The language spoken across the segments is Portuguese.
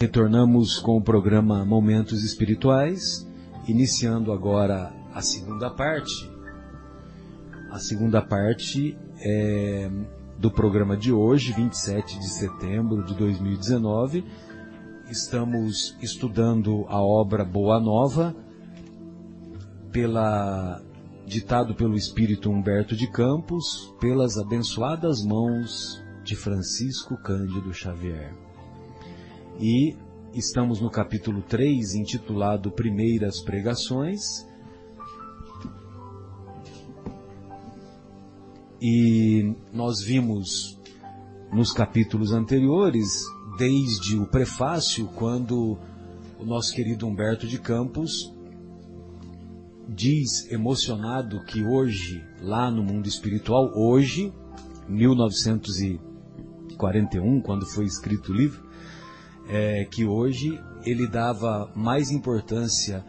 Retornamos com o programa Momentos Espirituais, iniciando agora a segunda parte. A segunda parte é do programa de hoje, 27 de setembro de 2019. Estamos estudando a obra Boa Nova, pela, ditado pelo Espírito Humberto de Campos, pelas abençoadas mãos de Francisco Cândido Xavier. E estamos no capítulo 3, intitulado Primeiras Pregações. E nós vimos nos capítulos anteriores, desde o prefácio, quando o nosso querido Humberto de Campos diz emocionado que hoje, lá no mundo espiritual, hoje, 1941, quando foi escrito o livro, é, que hoje ele dava mais importância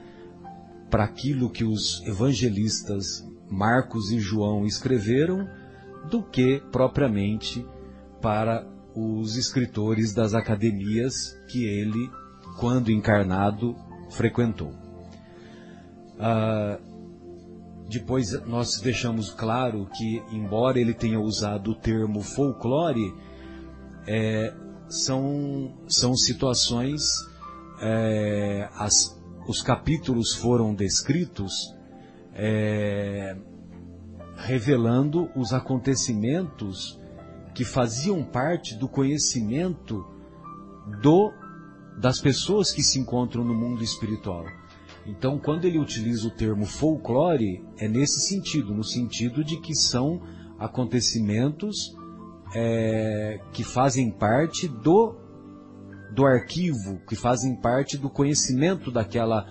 para aquilo que os evangelistas Marcos e João escreveram do que propriamente para os escritores das academias que ele, quando encarnado, frequentou. Ah, depois nós deixamos claro que, embora ele tenha usado o termo folclore, é, são, são situações, é, as, os capítulos foram descritos é, revelando os acontecimentos que faziam parte do conhecimento do, das pessoas que se encontram no mundo espiritual. Então, quando ele utiliza o termo folclore, é nesse sentido, no sentido de que são acontecimentos é, que fazem parte do, do arquivo, que fazem parte do conhecimento daquela,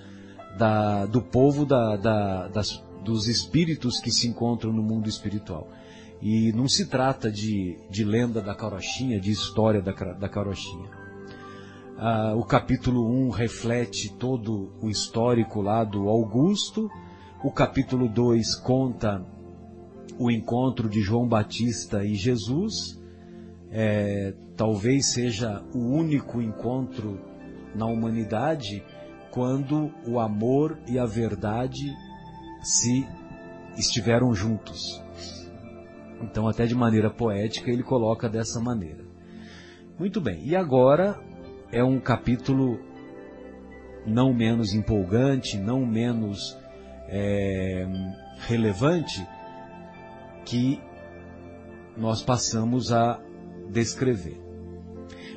da, do povo, da, da, das, dos espíritos que se encontram no mundo espiritual. E não se trata de, de lenda da carochinha, de história da, da carochinha. Ah, o capítulo 1 reflete todo o histórico lá do Augusto. O capítulo 2 conta o encontro de João Batista e Jesus. É, talvez seja o único encontro na humanidade quando o amor e a verdade se estiveram juntos. Então, até de maneira poética, ele coloca dessa maneira. Muito bem, e agora é um capítulo não menos empolgante, não menos é, relevante, que nós passamos a descrever.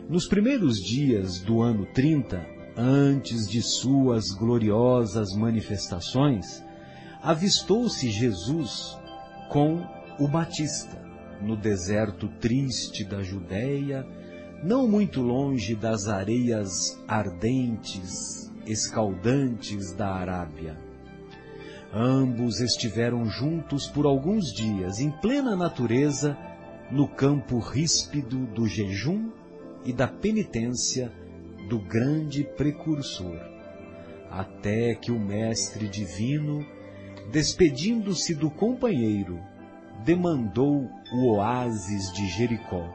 Nos primeiros dias do ano 30, antes de suas gloriosas manifestações, avistou-se Jesus com o Batista no deserto triste da Judéia, não muito longe das areias ardentes, escaldantes da Arábia. Ambos estiveram juntos por alguns dias, em plena natureza, no campo ríspido do jejum e da penitência do grande precursor, até que o Mestre Divino, despedindo-se do companheiro, demandou o oásis de Jericó,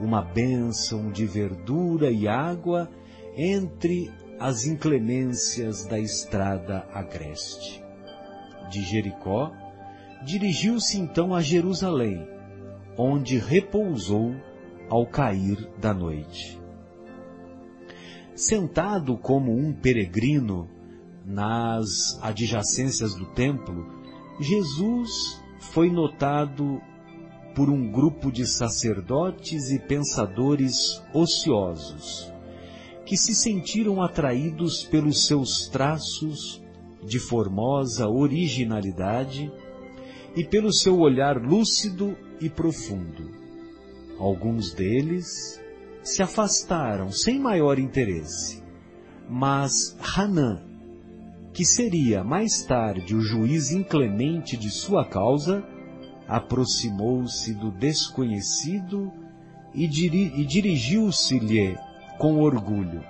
uma bênção de verdura e água entre as inclemências da estrada agreste de Jericó, dirigiu-se então a Jerusalém, onde repousou ao cair da noite. Sentado como um peregrino nas adjacências do templo, Jesus foi notado por um grupo de sacerdotes e pensadores ociosos, que se sentiram atraídos pelos seus traços de formosa originalidade e pelo seu olhar lúcido e profundo. Alguns deles se afastaram sem maior interesse, mas Hanan, que seria mais tarde o juiz inclemente de sua causa, aproximou-se do desconhecido e, diri e dirigiu-se-lhe com orgulho.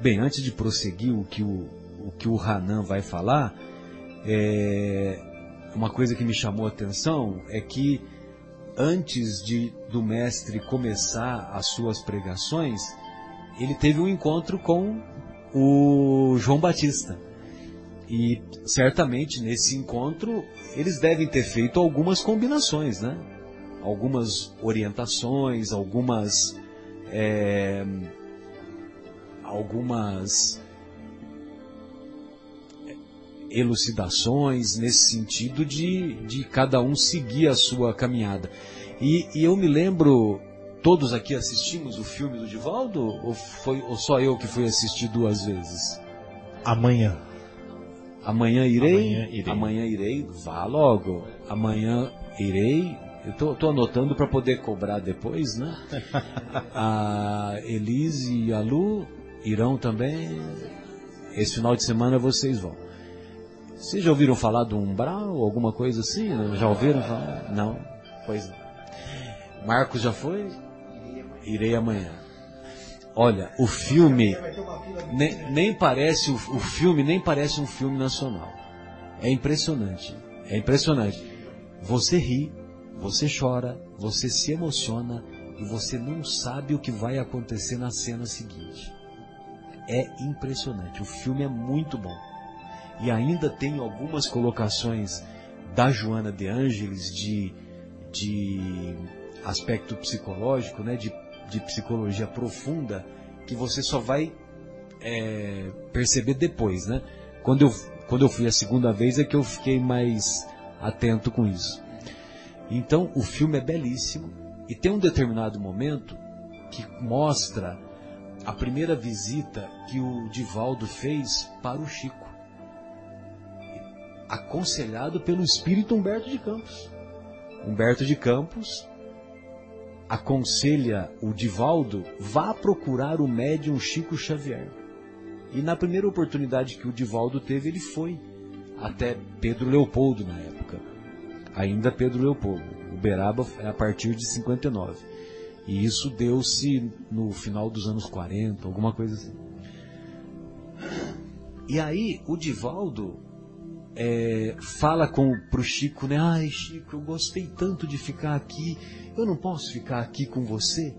Bem, antes de prosseguir o que o, o, que o Hanan vai falar, é, uma coisa que me chamou a atenção é que antes de do mestre começar as suas pregações, ele teve um encontro com o João Batista. E certamente nesse encontro eles devem ter feito algumas combinações, né? Algumas orientações, algumas é, algumas elucidações nesse sentido de, de cada um seguir a sua caminhada. E, e eu me lembro, todos aqui assistimos o filme do Divaldo? Ou, foi, ou só eu que fui assistir duas vezes? Amanhã. Amanhã irei? Amanhã irei. Amanhã irei, vá logo. Amanhã irei. Eu tô, tô anotando para poder cobrar depois, né? A Elise e a Lu irão também. Esse final de semana vocês vão. Vocês já ouviram falar do umbral, alguma coisa assim? Já ouviram falar? Não? Pois não. Marcos já foi? Irei amanhã. Olha, o filme nem, nem parece o, o filme nem parece um filme nacional. É impressionante. É impressionante. Você ri, você chora, você se emociona e você não sabe o que vai acontecer na cena seguinte. É impressionante. O filme é muito bom. E ainda tem algumas colocações da Joana de Ângeles de, de aspecto psicológico, né, de, de psicologia profunda, que você só vai é, perceber depois, né? Quando eu, quando eu fui a segunda vez é que eu fiquei mais atento com isso. Então, o filme é belíssimo e tem um determinado momento que mostra a primeira visita que o Divaldo fez para o Chico, aconselhado pelo espírito Humberto de Campos. Humberto de Campos aconselha o Divaldo, vá procurar o médium Chico Xavier. E na primeira oportunidade que o Divaldo teve, ele foi até Pedro Leopoldo na época. Ainda Pedro Leopoldo. Uberaba é a partir de 59. E isso deu-se no final dos anos 40, alguma coisa assim. E aí o Divaldo é, fala com pro Chico, né? Ai, Chico, eu gostei tanto de ficar aqui. Eu não posso ficar aqui com você?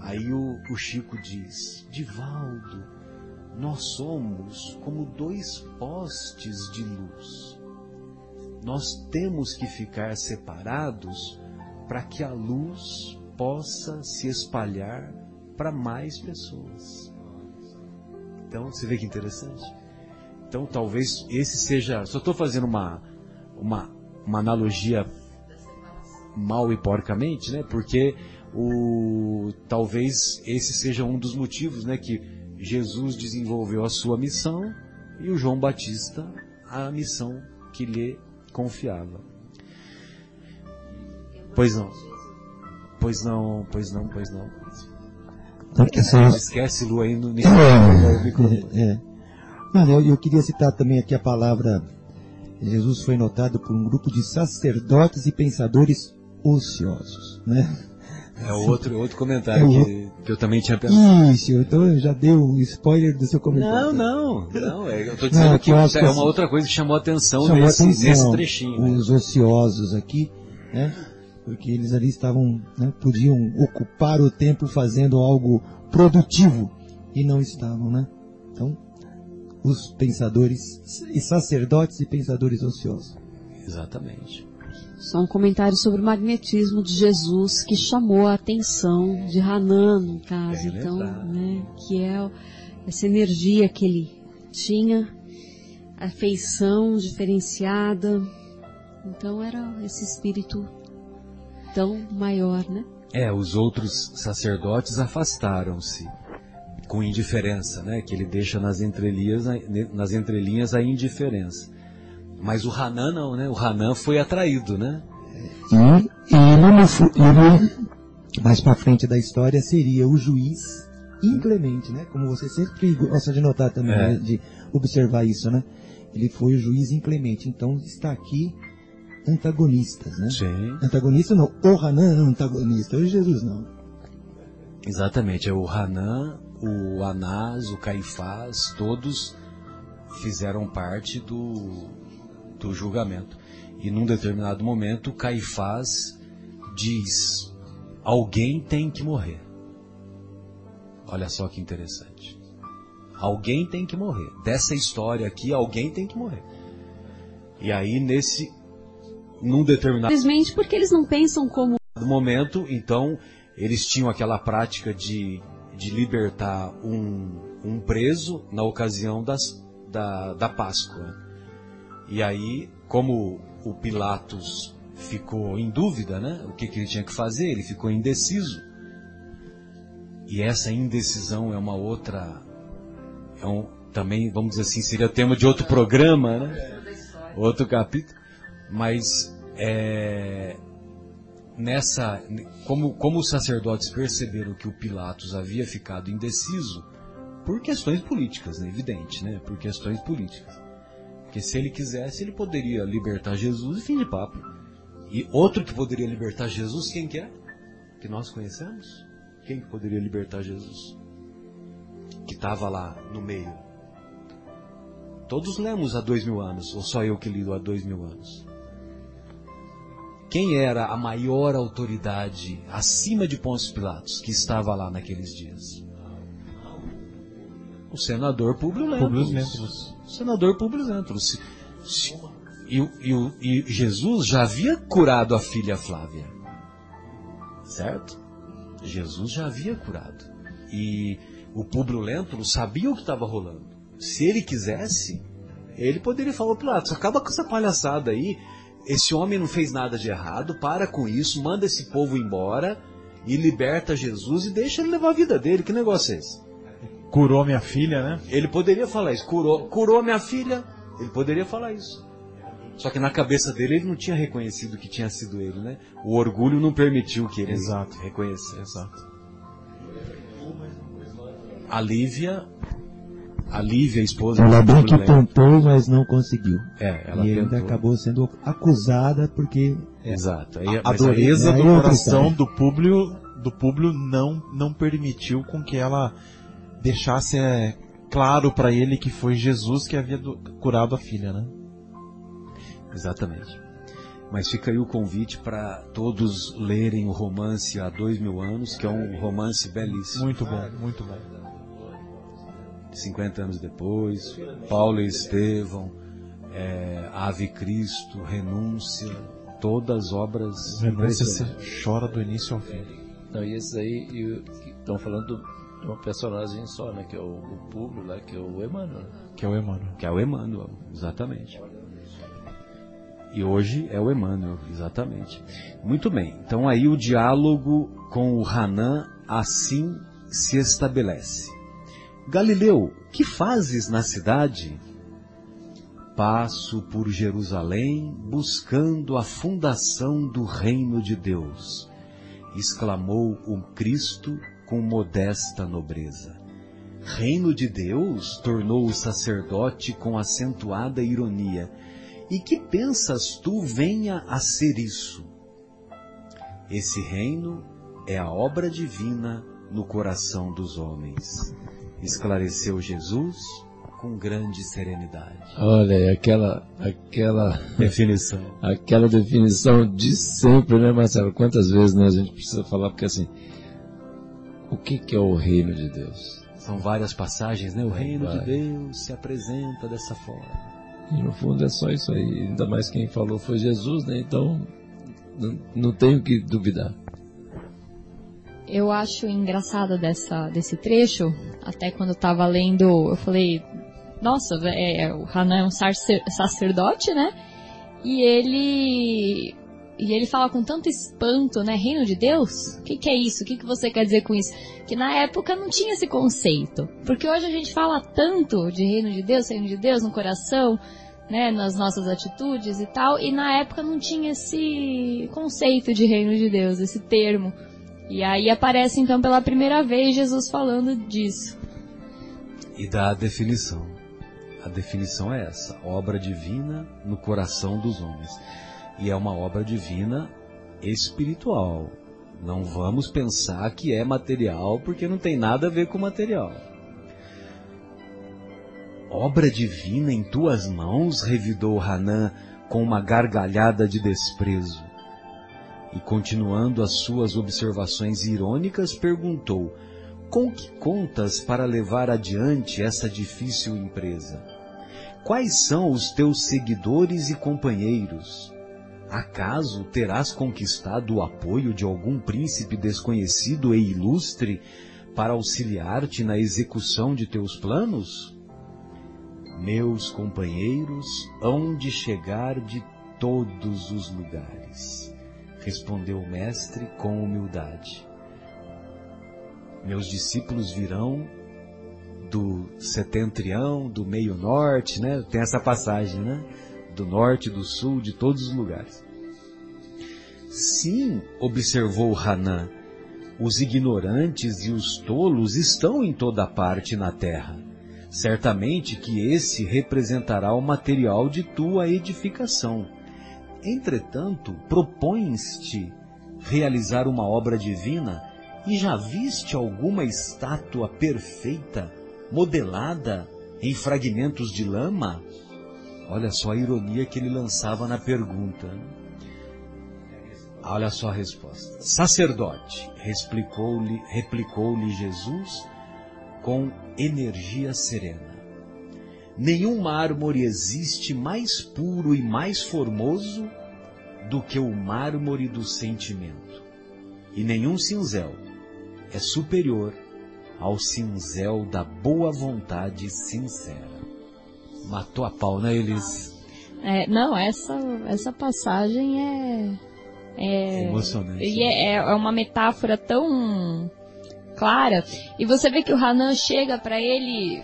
Aí o, o Chico diz: Divaldo, nós somos como dois postes de luz. Nós temos que ficar separados para que a luz possa se espalhar para mais pessoas. Então, você vê que interessante? Então, talvez esse seja. Só estou fazendo uma, uma, uma analogia mal e porcamente, né? Porque o, talvez esse seja um dos motivos, né? Que Jesus desenvolveu a sua missão e o João Batista a missão que lhe confiava. Pois não. Pois não, pois não, pois não. Só... Esquece Lu aí no É, é. Mano, eu, eu queria citar também aqui a palavra. Jesus foi notado por um grupo de sacerdotes e pensadores ociosos, né? É outro, outro comentário É que, que eu também tinha pensado. Isso, então eu já dei um spoiler do seu comentário. Não, não, não. É, eu estou dizendo Não, que acho é que uma outra coisa que chamou a atenção Chamou nesse, atenção nesse trechinho. né? os ociosos aqui, né? Porque eles ali estavam, né, podiam ocupar o tempo fazendo algo produtivo e não estavam, né? Então, os pensadores e sacerdotes e pensadores ociosos. Exatamente. Só um comentário sobre o magnetismo de Jesus que chamou a atenção de Hanan, no caso, Bem então, né, que é essa energia que ele tinha, a feição diferenciada. Então era esse espírito tão maior, né? É, os outros sacerdotes afastaram-se com indiferença, né? Que ele deixa nas entrelinhas, nas entrelinhas a indiferença. Mas o Hanan não, né? O Hanan foi atraído, né? E ele, mais para frente da história, seria o juiz inclemente, né? Como você sempre gosta de notar também, É. né? de observar isso, né? Ele foi o juiz inclemente. Então está aqui antagonistas, né? Sim. Antagonista não, o Hanan é antagonista, o Jesus não. Exatamente. É o Hanan, o Anás, o Caifás, todos fizeram parte do, do julgamento. E num determinado momento, Caifás diz: alguém tem que morrer. Olha só que interessante. Alguém tem que morrer. Dessa história aqui, alguém tem que morrer. E aí, nesse. Num determinado. Simplesmente porque eles não pensam como. momento, então, eles tinham aquela prática de, de libertar um, um preso na ocasião das, da, da Páscoa. E aí, como o Pilatos ficou em dúvida, né? O que, que ele tinha que fazer, ele ficou indeciso. E essa indecisão é uma outra. É um, também, vamos dizer assim, seria tema de outro programa, né? Outro capítulo. Mas é, nessa. Como, como os sacerdotes perceberam que o Pilatos havia ficado indeciso, por questões políticas, né? evidente, né? Por questões políticas. Porque se ele quisesse, ele poderia libertar Jesus e fim de papo. E outro que poderia libertar Jesus, quem que é? Que nós conhecemos? Quem que poderia libertar Jesus? Que estava lá no meio. Todos lemos há dois mil anos, ou só eu que lido há dois mil anos. Quem era a maior autoridade acima de Pôncio Pilatos que estava lá naqueles dias? O senador Publio Lentulus. Lentulus. O senador Publio Lentulus. E, e, e Jesus já havia curado a filha Flávia. Certo? Jesus já havia curado. E o Publio Lentulus sabia o que estava rolando. Se ele quisesse, ele poderia falar, Pilatos, acaba com essa palhaçada aí. Esse homem não fez nada de errado, para com isso, manda esse povo embora e liberta Jesus e deixa ele levar a vida dele. Que negócio é esse? Curou minha filha, né? Ele poderia falar isso. Curou, curou minha filha. Ele poderia falar isso. Só que na cabeça dele ele não tinha reconhecido que tinha sido ele, né? O orgulho não permitiu que ele Exato. reconhecesse. Exato. A Lívia, a Lívia, a esposa Ela bem que tentou, mas não conseguiu. É, ela e ainda tentou. acabou sendo acusada porque Exato. Aí, A aí- dureza aí do é coração do Públio, do Públio não, não permitiu com que ela deixasse é, claro para ele que foi Jesus que havia do- curado a filha, né? Exatamente. Mas fica aí o convite para todos lerem o romance há dois mil anos, que é um romance belíssimo. Muito bom, muito bom. 50 anos depois, Paulo e Estevão, é, Ave Cristo, Renúncia, todas obras Renúncia você chora do início ao fim. Não, e esses aí estão falando de uma personagem só, né? Que é o, o Públio lá, que é o Emmanuel. Que é o Emmanuel. que é o Emmanuel, exatamente. E hoje é o Emmanuel, exatamente. Muito bem, então aí o diálogo com o Hanan assim se estabelece. Galileu, que fazes na cidade? Passo por Jerusalém buscando a fundação do reino de Deus, exclamou o Cristo com modesta nobreza. Reino de Deus? tornou o sacerdote com acentuada ironia. E que pensas tu venha a ser isso? Esse reino é a obra divina no coração dos homens, esclareceu Jesus com grande serenidade. Olha, aquela, aquela, Definição. aquela definição de sempre, né, Marcelo? Quantas vezes né, a gente precisa falar, porque assim, o que, que é o reino de Deus? São várias passagens, né? O reino de Vai. Deus se apresenta dessa forma. E no fundo é só isso aí. Ainda mais quem falou foi Jesus, né? Então, não, não tenho que duvidar. Eu acho engraçado dessa, desse trecho, até quando eu tava lendo, eu falei, nossa, é, o Hanan é um sacer- sacerdote, né? E ele. E ele fala com tanto espanto, né? Reino de Deus? O que, que é isso? O que, que você quer dizer com isso? Que na época não tinha esse conceito. Porque hoje a gente fala tanto de reino de Deus, reino de Deus no coração, né? Nas nossas atitudes e tal. E na época não tinha esse conceito de reino de Deus, esse termo. E aí aparece então pela primeira vez Jesus falando disso. E dá a definição. A definição é essa: obra divina no coração dos homens. E é uma obra divina espiritual. Não vamos pensar que é material, porque não tem nada a ver com material. Obra divina em tuas mãos, revidou Hanan com uma gargalhada de desprezo. E, continuando as suas observações irônicas, perguntou: Com que contas para levar adiante essa difícil empresa? Quais são os teus seguidores e companheiros? Acaso terás conquistado o apoio de algum príncipe desconhecido e ilustre para auxiliar-te na execução de teus planos? Meus companheiros hão de chegar de todos os lugares, respondeu o mestre com humildade. Meus discípulos virão do setentrião, do meio norte, né? Tem essa passagem, né? Do norte, do sul, de todos os lugares. Sim, observou Hanan, os ignorantes e os tolos estão em toda parte na terra. Certamente que esse representará o material de tua edificação. Entretanto, propões-te realizar uma obra divina e já viste alguma estátua perfeita, modelada em fragmentos de lama? Olha só a ironia que ele lançava na pergunta. Olha só a resposta. Sacerdote, replicou-lhe replicou Jesus com energia serena. Nenhum mármore existe mais puro e mais formoso do que o mármore do sentimento. E nenhum cinzel é superior ao cinzel da boa vontade sincera. Matou a pau, né, Elis? É, não, essa, essa passagem é. É, emocionante. E é, é uma metáfora tão clara. E você vê que o Hanan chega para ele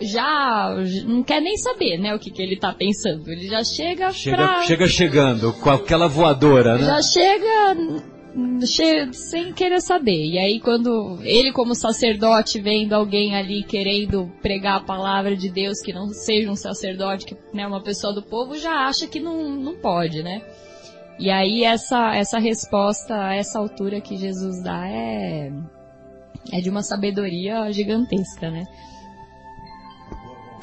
já não quer nem saber, né, o que, que ele tá pensando. Ele já chega Chega, pra... chega chegando com aquela voadora, né? Já chega che- sem querer saber. E aí quando ele como sacerdote vendo alguém ali querendo pregar a palavra de Deus que não seja um sacerdote, que né, uma pessoa do povo, já acha que não, não pode, né? E aí essa, essa resposta a essa altura que Jesus dá é, é de uma sabedoria gigantesca, né?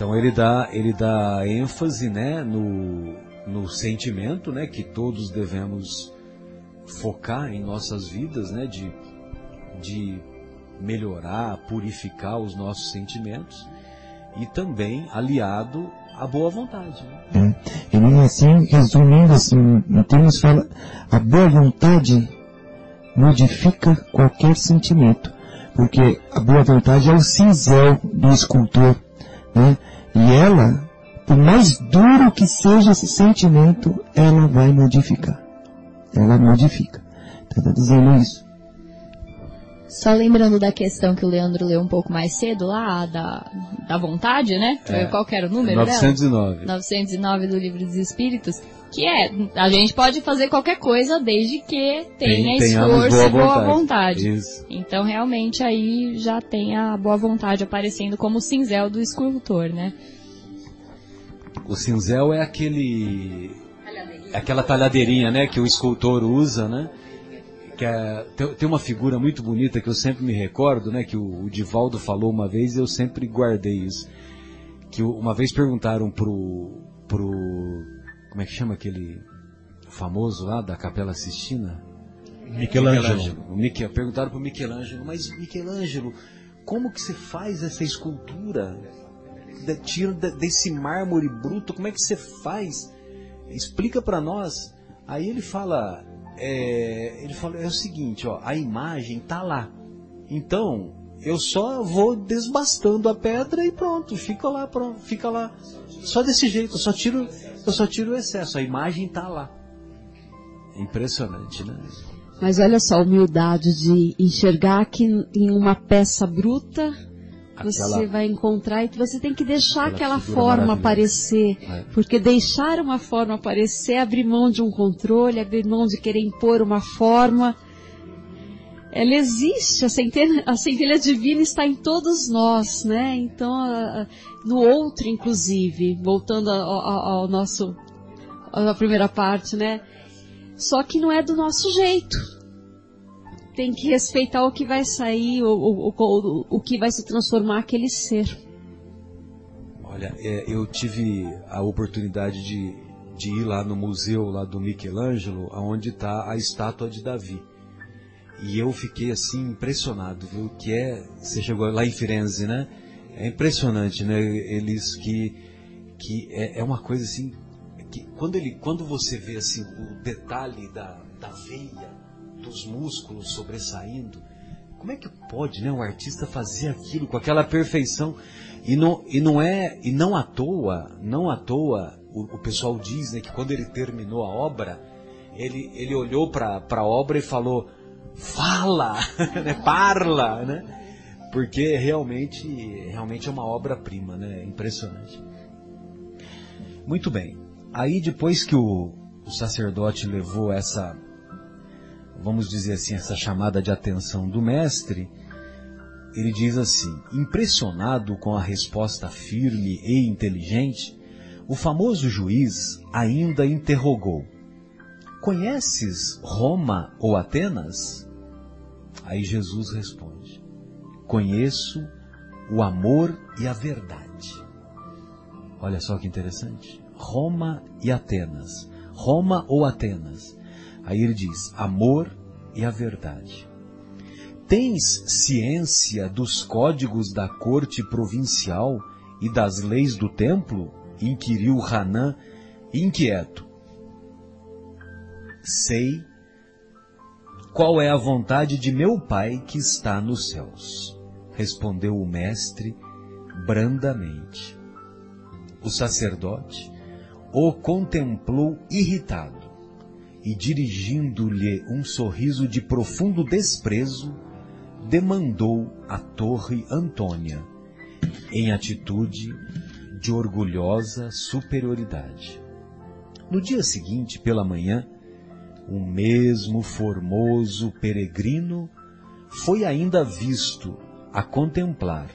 Então ele dá, ele dá ênfase, né, no, no sentimento, né, que todos devemos focar em nossas vidas, né, de, de melhorar, purificar os nossos sentimentos e também aliado à boa vontade. Né? É. E assim, resumindo assim, termos fala, a boa vontade modifica qualquer sentimento, porque a boa vontade é o cinzel do escultor, né? E ela, por mais duro que seja esse sentimento, ela vai modificar. Ela modifica. Então, tá dizendo isso. Só lembrando da questão que o Leandro leu um pouco mais cedo lá, da, da vontade, né? É. Qual que era o número 909. dela? 909 do Livro dos Espíritos. Que é, a gente pode fazer qualquer coisa desde que tenha Tem- esforço e boa vontade. vontade. Isso. Então, realmente, aí já tem a boa vontade aparecendo como o cinzel do escultor, né? O cinzel é aquele é aquela talhadeirinha, né, que o escultor usa, né? Que é, tem, uma figura muito bonita que eu sempre me recordo, né, que o, o Divaldo falou uma vez e eu sempre guardei isso. Que uma vez perguntaram pro pro como é que chama aquele famoso lá da Capela Sistina? Michelangelo. O Miche- perguntaram pro Michelangelo, mas Michelangelo, como que você faz essa escultura? Da- Tira desse mármore bruto, como é que você faz? Explica para nós. Aí ele fala, é, ele fala, é o seguinte, ó, a imagem tá lá. Então, eu só vou desbastando a pedra e pronto, fica lá, pronto, fica lá. Só desse jeito, eu só tiro, eu só tiro o excesso, a imagem tá lá. Impressionante, né? Mas olha só a humildade de enxergar que em uma peça bruta você Aquela- vai encontrar e você tem que deixar Aquela forma aparecer. É. Porque deixar uma forma aparecer é abrir mão de um controle, abrir mão de querer impor uma forma. Ela existe, a centelha, a centelha divina está em todos nós, né? Então, a- a- no outro, inclusive, voltando ao nosso, à primeira parte, né? Só que não é do nosso jeito. Tem que respeitar o que vai sair, o, o, o, o que vai se transformar aquele ser. Olha, é, eu tive a oportunidade de, de ir lá no museu lá do Michelangelo, onde está a estátua de Davi. E eu fiquei assim impressionado, viu? Que é, você chegou lá em Firenze, né? É impressionante, né? Eles que que é, é uma coisa assim que quando ele quando você vê assim o detalhe da, da veia dos músculos sobressaindo, como é que pode, né, um artista fazer aquilo com aquela perfeição? E não, e não é, e não à toa, não à toa, o, o pessoal diz, né, que quando ele terminou a obra, ele, ele olhou para a obra e falou, fala, né, parla, né? Porque realmente, realmente é uma obra-prima, né? Impressionante. Muito bem. Aí depois que o, o sacerdote levou essa, vamos dizer assim, essa chamada de atenção do mestre, ele diz assim: impressionado com a resposta firme e inteligente, o famoso juiz ainda interrogou: Conheces Roma ou Atenas? Aí Jesus responde: Conheço o amor e a verdade. Olha só que interessante. Roma e Atenas. Roma ou Atenas. Aí ele diz: amor e a verdade. Tens ciência dos códigos da corte provincial e das leis do templo? inquiriu Hanã, inquieto. Sei qual é a vontade de meu Pai que está nos céus, respondeu o mestre brandamente. O sacerdote o contemplou irritado e, dirigindo-lhe um sorriso de profundo desprezo, demandou a torre Antônia, em atitude de orgulhosa superioridade. No dia seguinte, pela manhã, o mesmo formoso peregrino foi ainda visto a contemplar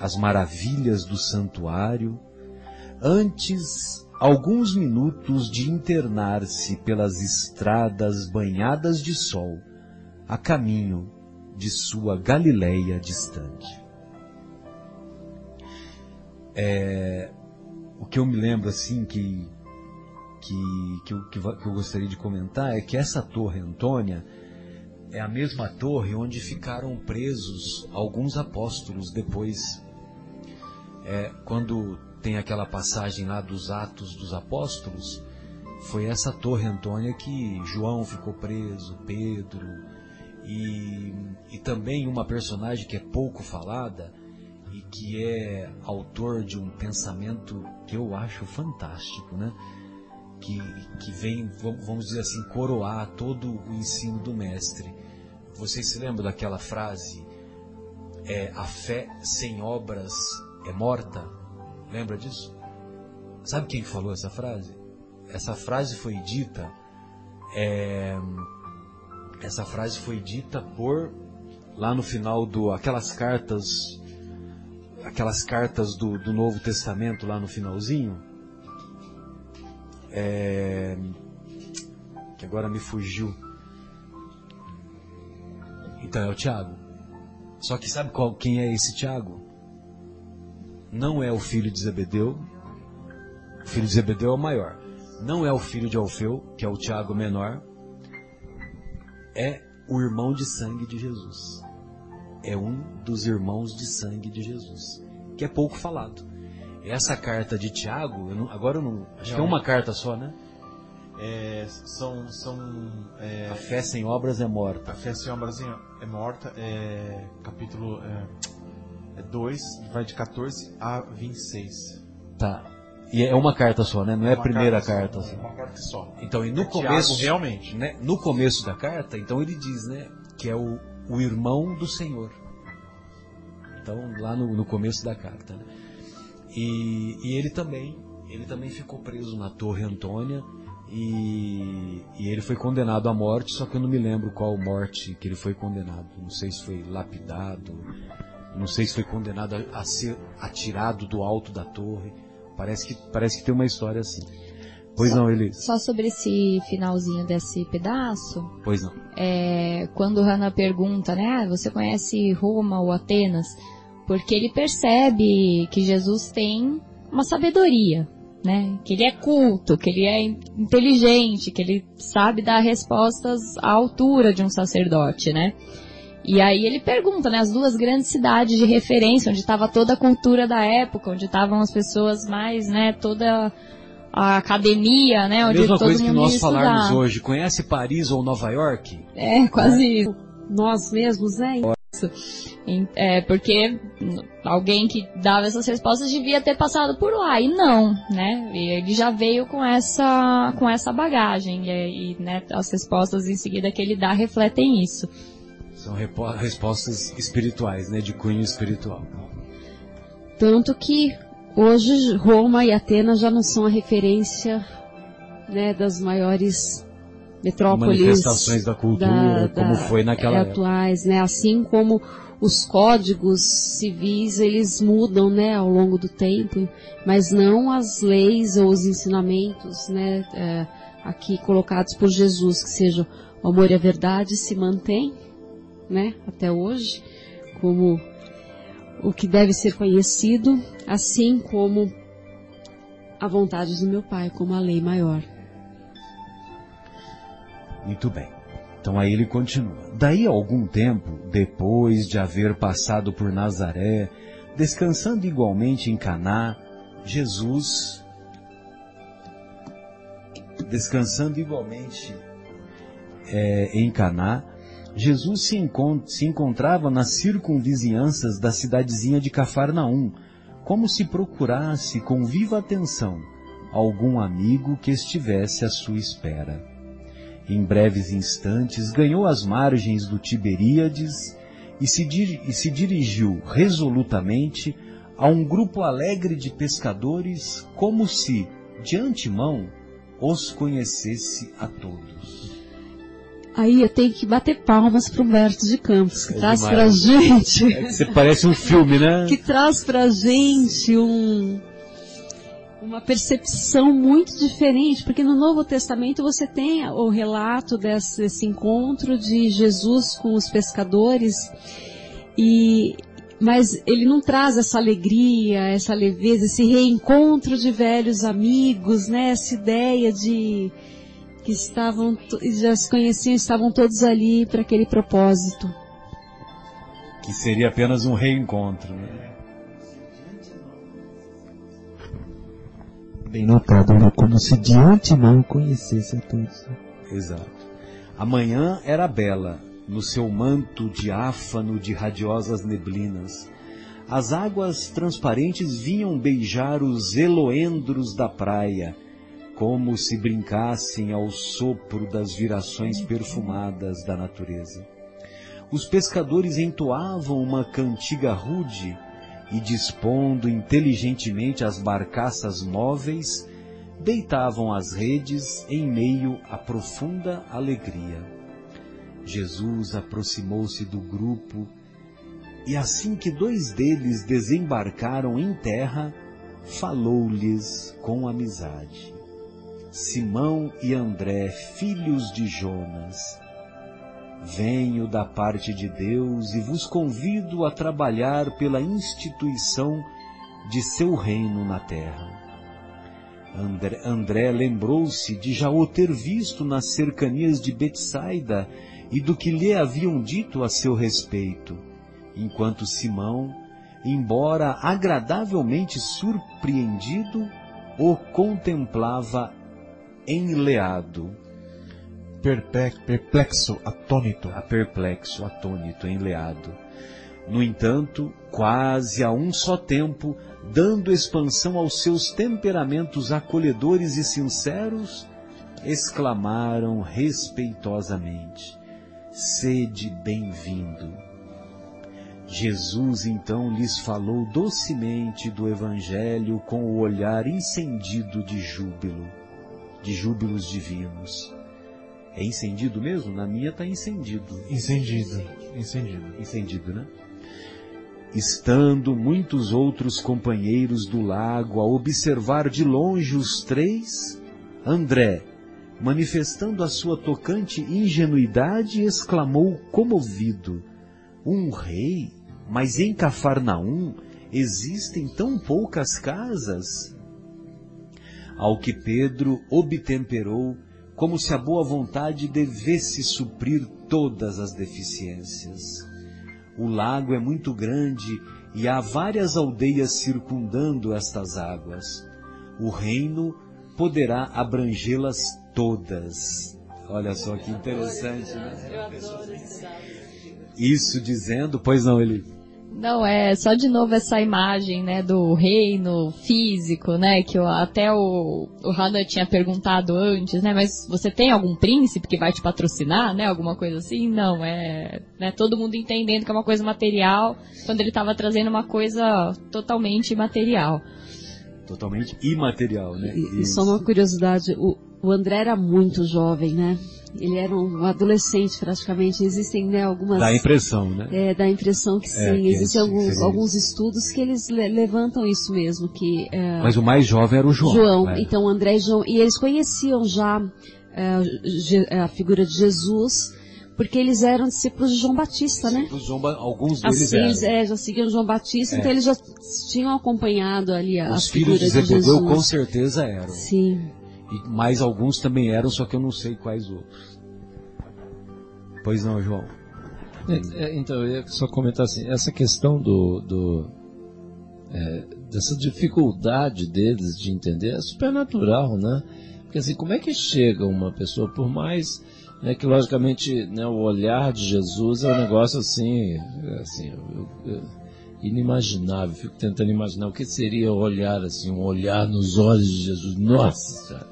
as maravilhas do santuário antes alguns minutos de internar-se pelas estradas banhadas de sol a caminho de sua Galileia distante. É, o que eu me lembro assim que que, que, eu, que, eu gostaria de comentar é que essa torre Antônia é a mesma torre onde ficaram presos alguns apóstolos depois. É, quando tem aquela passagem lá dos Atos dos Apóstolos, foi essa torre Antônia que João ficou preso, Pedro, e, e também uma personagem que é pouco falada e que é autor de um pensamento que eu acho fantástico, né? que, que vem, vamos dizer assim, coroar todo o ensino do mestre. Vocês se lembram daquela frase? É, a fé sem obras é morta? Lembra disso? Sabe quem falou essa frase? Essa frase foi dita. É, essa frase foi dita por lá no final do aquelas cartas aquelas cartas do, do Novo Testamento lá no finalzinho é, que agora me fugiu. Então é o Tiago. Só que sabe qual, quem é esse Tiago? Não é o filho de Zebedeu. O filho de Zebedeu é o maior. Não é o filho de Alfeu, que é o Tiago menor. É o irmão de sangue de Jesus. É um dos irmãos de sangue de Jesus. Que é pouco falado. Essa carta de Tiago, eu não, agora eu não. Acho não. que é uma carta só, né? É, são. são é, a fé sem obras é morta. A fé sem obras é morta. É, capítulo 2, é, vai de 14 a 26. Tá. E é uma carta só, né? Não é, é a primeira carta. carta só, uma carta só. Então, e no começo. Tiago, realmente. Né, no começo da carta, então ele diz, né? Que é o, o irmão do Senhor. Então, lá no, no começo da carta, né? E, e ele também, ele também ficou preso na Torre Antônia e, e, ele foi condenado à morte, só que eu não me lembro qual morte que ele foi condenado. Não sei se foi lapidado, não sei se foi condenado a, a ser atirado do alto da torre. Parece que, parece que tem uma história assim. Pois só, não, ele. Só sobre esse finalzinho desse pedaço. Pois não. É, quando Hannah pergunta, né? Ah, você conhece Roma ou Atenas? Porque ele percebe que Jesus tem uma sabedoria. né? Que ele é culto, que ele é inteligente, que ele sabe dar respostas à altura de um sacerdote, né? E aí ele pergunta, né, as duas grandes cidades de referência, onde estava toda a cultura da época, onde estavam as pessoas mais, né, toda a academia, né, onde Mesma todo coisa que nós falarmos hoje. Conhece Paris ou Nova York? É, quase isso. Nós mesmos, né? Em- É, porque alguém que dava essas respostas devia ter passado por lá, e não, né? E ele já veio com essa, com essa bagagem, e, e, né, as respostas em seguida que ele dá refletem isso. São respostas espirituais, né? De cunho espiritual. Tanto que hoje Roma e Atenas já não são a referência né, das maiores metrópoles Manifestações da cultura, como foi naquela é, época. atuais, né? Assim como os códigos civis eles mudam, né, ao longo do tempo, mas não as leis ou os ensinamentos, né, é, aqui colocados por Jesus, que sejam o amor e a verdade se mantém, né, até hoje, como o que deve ser conhecido, assim como a vontade do meu Pai, como a lei maior. Muito bem. Então aí ele continua. Daí a algum tempo, depois de haver passado por Nazaré, descansando igualmente em Caná, Jesus descansando igualmente é, em Caná, Jesus se, encon- se encontrava nas circunvizinhanças da cidadezinha de Cafarnaum, como se procurasse com viva atenção algum amigo que estivesse à sua espera. Em breves instantes ganhou as margens do Tiberíades e se, e se dirigiu resolutamente a um grupo alegre de pescadores, como se, de antemão, os conhecesse a todos. Aí eu tenho que bater palmas para Humberto de Campos, que É traz pra gente, Você parece um filme, né? que traz pra gente um, uma percepção muito diferente, porque no Novo Testamento você tem o relato desse, desse encontro de Jesus com os pescadores, e, mas ele não traz essa alegria, essa leveza, esse reencontro de velhos amigos, né? Essa ideia de que estavam, já se conheciam, estavam todos ali para aquele propósito. Que seria apenas um reencontro. Né? Bem notado, né? Como se de antemão conhecesse a todos. Exato. A manhã era bela, no seu manto diáfano de radiosas neblinas. As águas transparentes vinham beijar os eloendros da praia, como se brincassem ao sopro das virações perfumadas da natureza. Os pescadores entoavam uma cantiga rude e, dispondo inteligentemente as barcaças móveis, deitavam as redes em meio à profunda alegria. Jesus aproximou-se do grupo e, assim que dois deles desembarcaram em terra, falou-lhes com amizade. Simão e André, filhos de Jonas, venho da parte de Deus e vos convido a trabalhar pela instituição de seu reino na terra. André, André lembrou-se de já o ter visto nas cercanias de Betsaida e do que lhe haviam dito a seu respeito, enquanto Simão, embora agradavelmente surpreendido, o contemplava enleado, Perplexo, atônito. a perplexo, atônito, enleado. No entanto, quase a um só tempo, dando expansão aos seus temperamentos acolhedores e sinceros, exclamaram respeitosamente: Sede bem-vindo. Jesus então lhes falou docemente do Evangelho com o olhar incendido de júbilo, de júbilos divinos. É incendido mesmo? Na minha está incendido. Incendido. Incendido. Incendido, né? Estando muitos outros companheiros do lago a observar de longe os três, André, manifestando a sua tocante ingenuidade, exclamou comovido: Um rei? Mas em Cafarnaum existem tão poucas casas? Ao que Pedro obtemperou, como se a boa vontade devesse suprir todas as deficiências. O lago é muito grande e há várias aldeias circundando estas águas. O reino poderá abrangê-las todas. Olha só que interessante, né? Isso dizendo, pois não, ele. Não, é só de novo essa imagem, né, do reino físico, né, que eu, até o, o Hannah tinha perguntado antes, né, mas você tem algum príncipe que vai te patrocinar, né, alguma coisa assim? Não, é, né, todo mundo entendendo que é uma coisa material, quando ele estava trazendo uma coisa totalmente imaterial. Totalmente imaterial, né? E, e só uma curiosidade, o, o André era muito jovem, né? Ele era um adolescente praticamente. Existem né, algumas. Dá a impressão, né? É, dá a impressão que sim. É, que Existem é alguns, alguns estudos que eles le- levantam isso mesmo, que é, Mas o mais jovem era o João. João, né? então André e João, e eles conheciam já é, Je- a figura de Jesus, porque eles eram discípulos de João Batista, né? João Ba- alguns deles Assim, eram. eles é, já seguiam João Batista, É. então eles já tinham acompanhado ali a, Os filhos figura de de Zebedeu Jesus. com certeza eram. Sim. E mais alguns também eram, só que eu não sei quais outros. Pois não, João. É, é, Então, eu ia só comentar assim, essa questão do, do é, dessa dificuldade deles de entender é super natural, né? Porque assim, como é que chega uma pessoa, por mais né, que logicamente né, o olhar de Jesus é um negócio assim, assim eu- eu- inimaginável, fico tentando imaginar o que seria olhar assim, um olhar nos olhos de Jesus, nossa.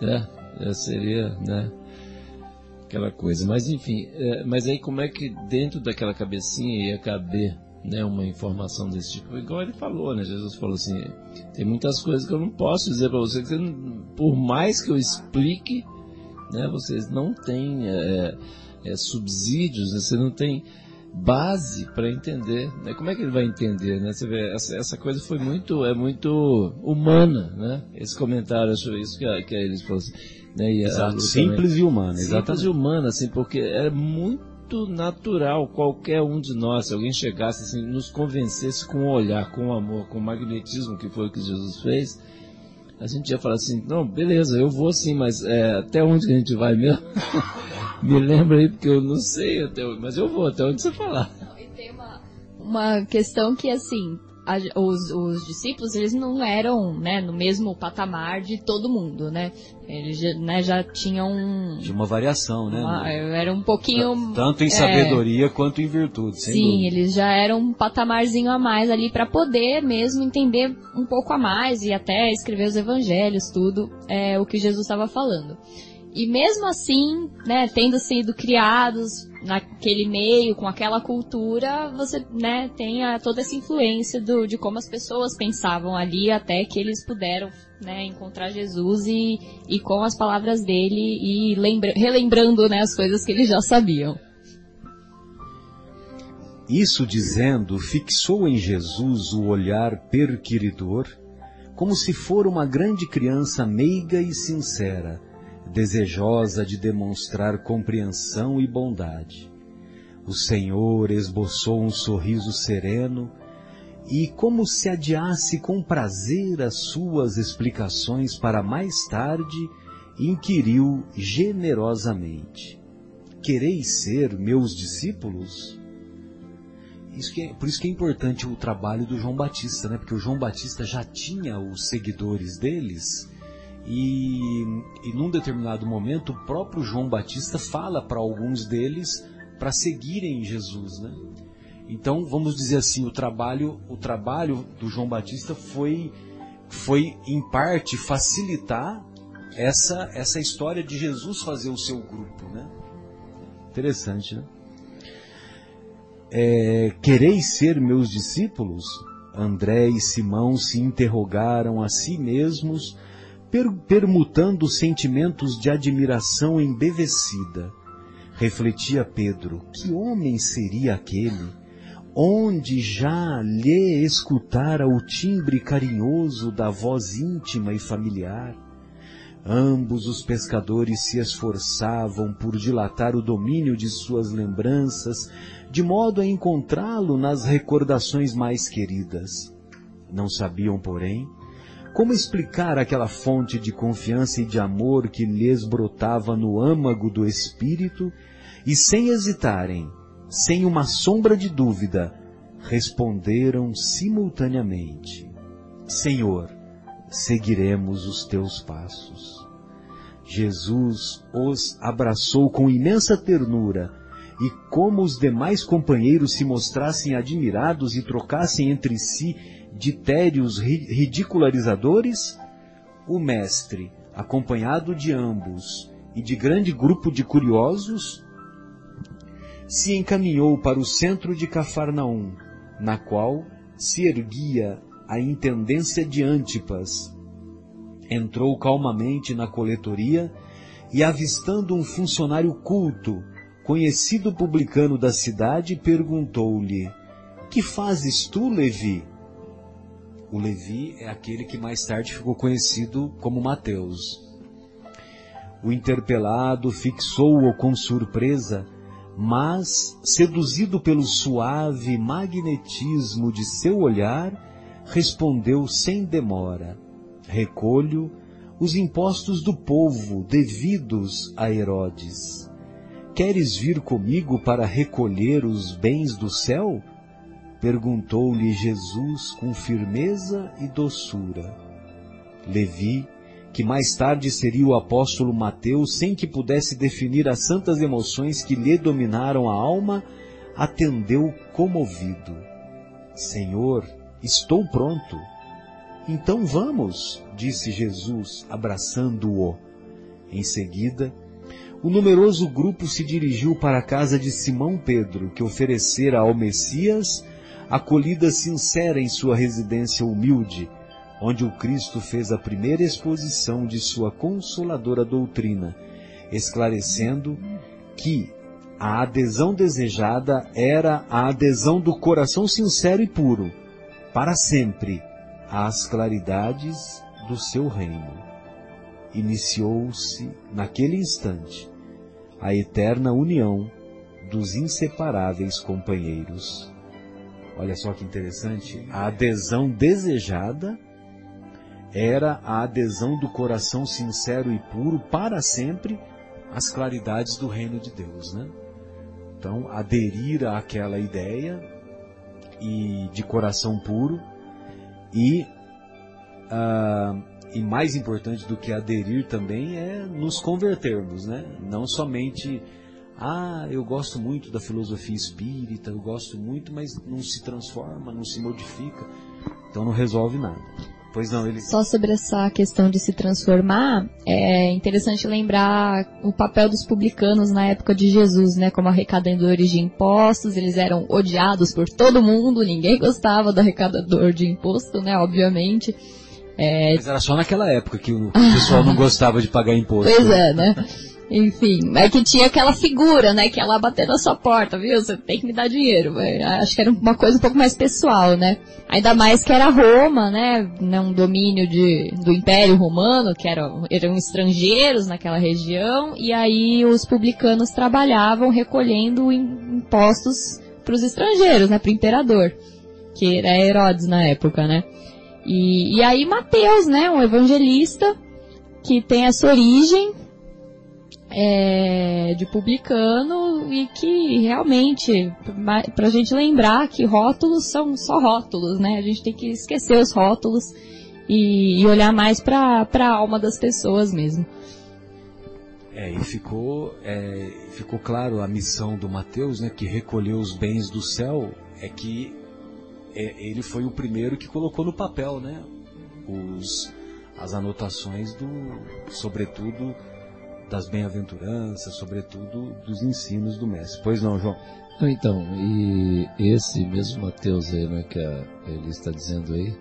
Né? É, seria, né? aquela coisa. Mas enfim, é, mas aí como é que dentro daquela cabecinha ia caber né, uma informação desse tipo? Igual ele falou, né? Jesus falou assim, tem muitas coisas que eu não posso dizer para vocês, que por mais que eu explique, né, vocês não têm é, é, subsídios, né, você não tem base para entender, né? Como é que ele vai entender, né? Você vê, essa, essa coisa foi muito, é muito humana, né? Esse comentário, acho isso que a, que a eles assim, né? E Exato. Também. Simples e humana, Simples exatamente. e humana, assim, porque é muito natural qualquer um de nós, se alguém chegasse assim, nos convencesse com o olhar, com o amor, com o magnetismo, que foi o que Jesus fez, a gente ia falar assim, não, beleza, eu vou sim, mas é, até onde a gente vai mesmo? Me lembra aí, porque eu não sei até onde, mas eu vou até onde você falar. E tem uma, uma questão que, assim, a- os, os discípulos, eles não eram, né, no mesmo patamar de todo mundo, né? Eles já, né, já tinham... De uma variação, né? uma- era um pouquinho... Tanto em é, sabedoria quanto em virtude, sem Sim, dúvida. eles já eram um patamarzinho a mais ali para poder mesmo entender um pouco a mais e até escrever os evangelhos, tudo, é, o que Jesus estava falando. E mesmo assim, né, tendo sido criados naquele meio, com aquela cultura, você, né, tem a- toda essa influência do, de como as pessoas pensavam ali até que eles puderam, né, encontrar Jesus e, e com as palavras dele e lembra, relembrando, né, as coisas que eles já sabiam. Isso dizendo, fixou em Jesus o olhar perquiridor, como se for uma grande criança meiga e sincera, desejosa de demonstrar compreensão e bondade. O Senhor esboçou um sorriso sereno e, como se adiasse com prazer as suas explicações para mais tarde, inquiriu generosamente: Quereis ser meus discípulos? Isso é- por isso que é importante o trabalho do João Batista, né? Porque o João Batista já tinha os seguidores deles e, e num determinado momento o próprio João Batista fala para alguns deles para seguirem Jesus, né? Então vamos dizer assim, o trabalho, o trabalho do João Batista foi, foi em parte facilitar essa essa história de Jesus fazer o seu grupo, né? Interessante, né? É, quereis ser meus discípulos? André e Simão se interrogaram a si mesmos, per- permutando sentimentos de admiração embevecida. Refletia Pedro: que homem seria aquele? Onde já lhe escutara o timbre carinhoso da voz íntima e familiar? Ambos os pescadores se esforçavam por dilatar o domínio de suas lembranças, de modo a encontrá-lo nas recordações mais queridas. Não sabiam, porém, Como explicar aquela fonte de confiança e de amor que lhes brotava no âmago do espírito e sem hesitarem, sem uma sombra de dúvida, responderam simultaneamente: Senhor, seguiremos os teus passos. Jesus os abraçou com imensa ternura e como os demais companheiros se mostrassem admirados e trocassem entre si ditérios ridicularizadores, o mestre, acompanhado de ambos e de grande grupo de curiosos, se encaminhou para o centro de Cafarnaum, na qual se erguia a intendência de Antipas. Entrou calmamente na coletoria e, avistando um funcionário culto, conhecido publicano da cidade, perguntou-lhe: Que fazes tu, Levi? O Levi é aquele que mais tarde ficou conhecido como Mateus. O interpelado fixou-o com surpresa, mas, seduzido pelo suave magnetismo de seu olhar, respondeu sem demora: Recolho os impostos do povo devidos a Herodes. Queres vir comigo para recolher os bens do céu? Perguntou-lhe Jesus com firmeza e doçura. Levi, que mais tarde seria o apóstolo Mateus, sem que pudesse definir as santas emoções que lhe dominaram a alma, atendeu comovido. Senhor, estou pronto. Então vamos, disse Jesus, abraçando-o. Em seguida, o numeroso grupo se dirigiu para a casa de Simão Pedro, que oferecera ao Messias acolhida sincera em sua residência humilde, onde o Cristo fez a primeira exposição de sua consoladora doutrina, esclarecendo que a adesão desejada era a adesão do coração sincero e puro, para sempre, às claridades do seu reino iniciou-se, naquele instante, a eterna união dos inseparáveis companheiros. Olha só que interessante, a adesão desejada era a adesão do coração sincero e puro para sempre às claridades do reino de Deus, né? Então, aderir àquela ideia e de coração puro e uh, e mais importante do que aderir também é nos convertermos, né? Não somente, ah, eu gosto muito da filosofia espírita, eu gosto muito, mas não se transforma, não se modifica, então não resolve nada. Pois não, ele... Só sobre essa questão de se transformar, é interessante lembrar o papel dos publicanos na época de Jesus, né? Como arrecadadores de impostos, eles eram odiados por todo mundo, ninguém gostava do arrecadador de imposto, né? Obviamente. É... Mas era só naquela época que o pessoal não gostava de pagar imposto. Pois é, né? Enfim, é que tinha aquela figura, né, que lá bater na sua porta, viu? Você tem que me dar dinheiro. Acho que era uma coisa um pouco mais pessoal, né? Ainda mais que era Roma, né? Um domínio de, do Império Romano, que eram, eram estrangeiros naquela região, e aí os publicanos trabalhavam recolhendo impostos para os estrangeiros, né? Para o imperador, que era Herodes na época, né? E, e aí Mateus, né, um evangelista que tem essa origem é, de publicano e que realmente, para a gente lembrar que rótulos são só rótulos, né? A gente tem que esquecer os rótulos e, e olhar mais para a alma das pessoas mesmo. É, e ficou, é, ficou claro a missão do Mateus, né, que recolheu os bens do céu, é que é, ele foi o primeiro que colocou no papel, né? Os, as anotações do, sobretudo, das bem-aventuranças, sobretudo dos ensinos do mestre. Pois não, João? Então, e esse mesmo Mateus aí, né, que a, ele está dizendo aí,